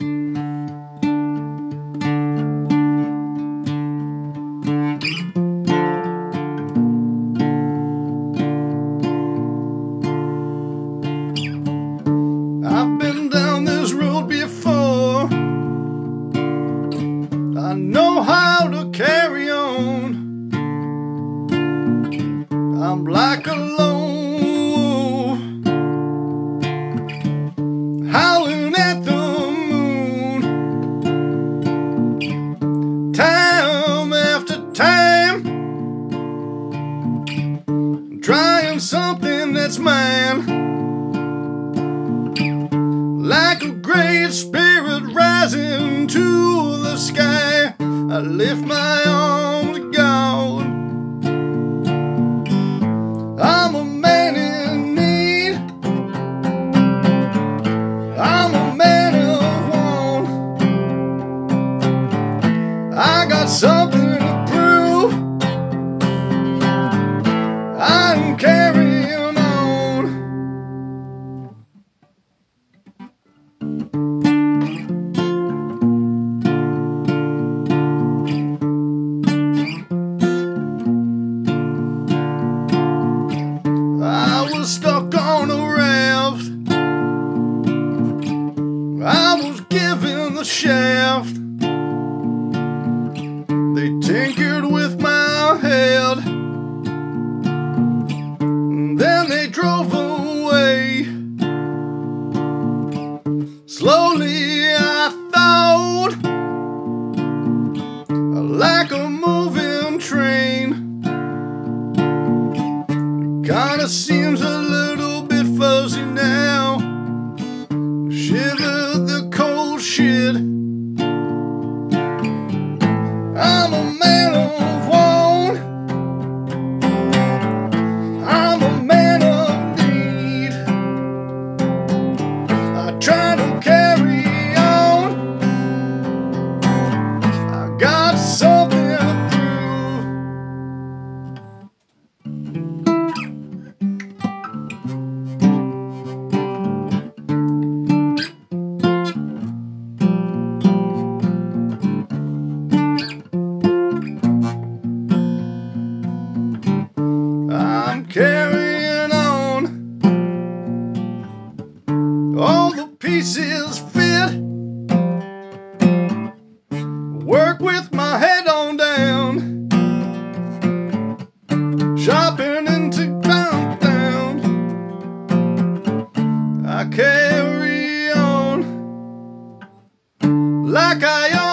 I've been down this road before. I know how to carry on. I'm like a trying something that's mine. Like a great spirit rising to the sky, I lift my arms to God. I'm a man in need. I'm a man of want. I got something stuck on a raft. I was given the shaft. They tinkered with my head. And then they drove away. Slowly I thought, like a moving train. Kinda seems a little bit fuzzy now. Shivered the cold shit. I'm a I'm carrying on. All the pieces fit. Work with my head on down. Shopping into downtown. I carry on like I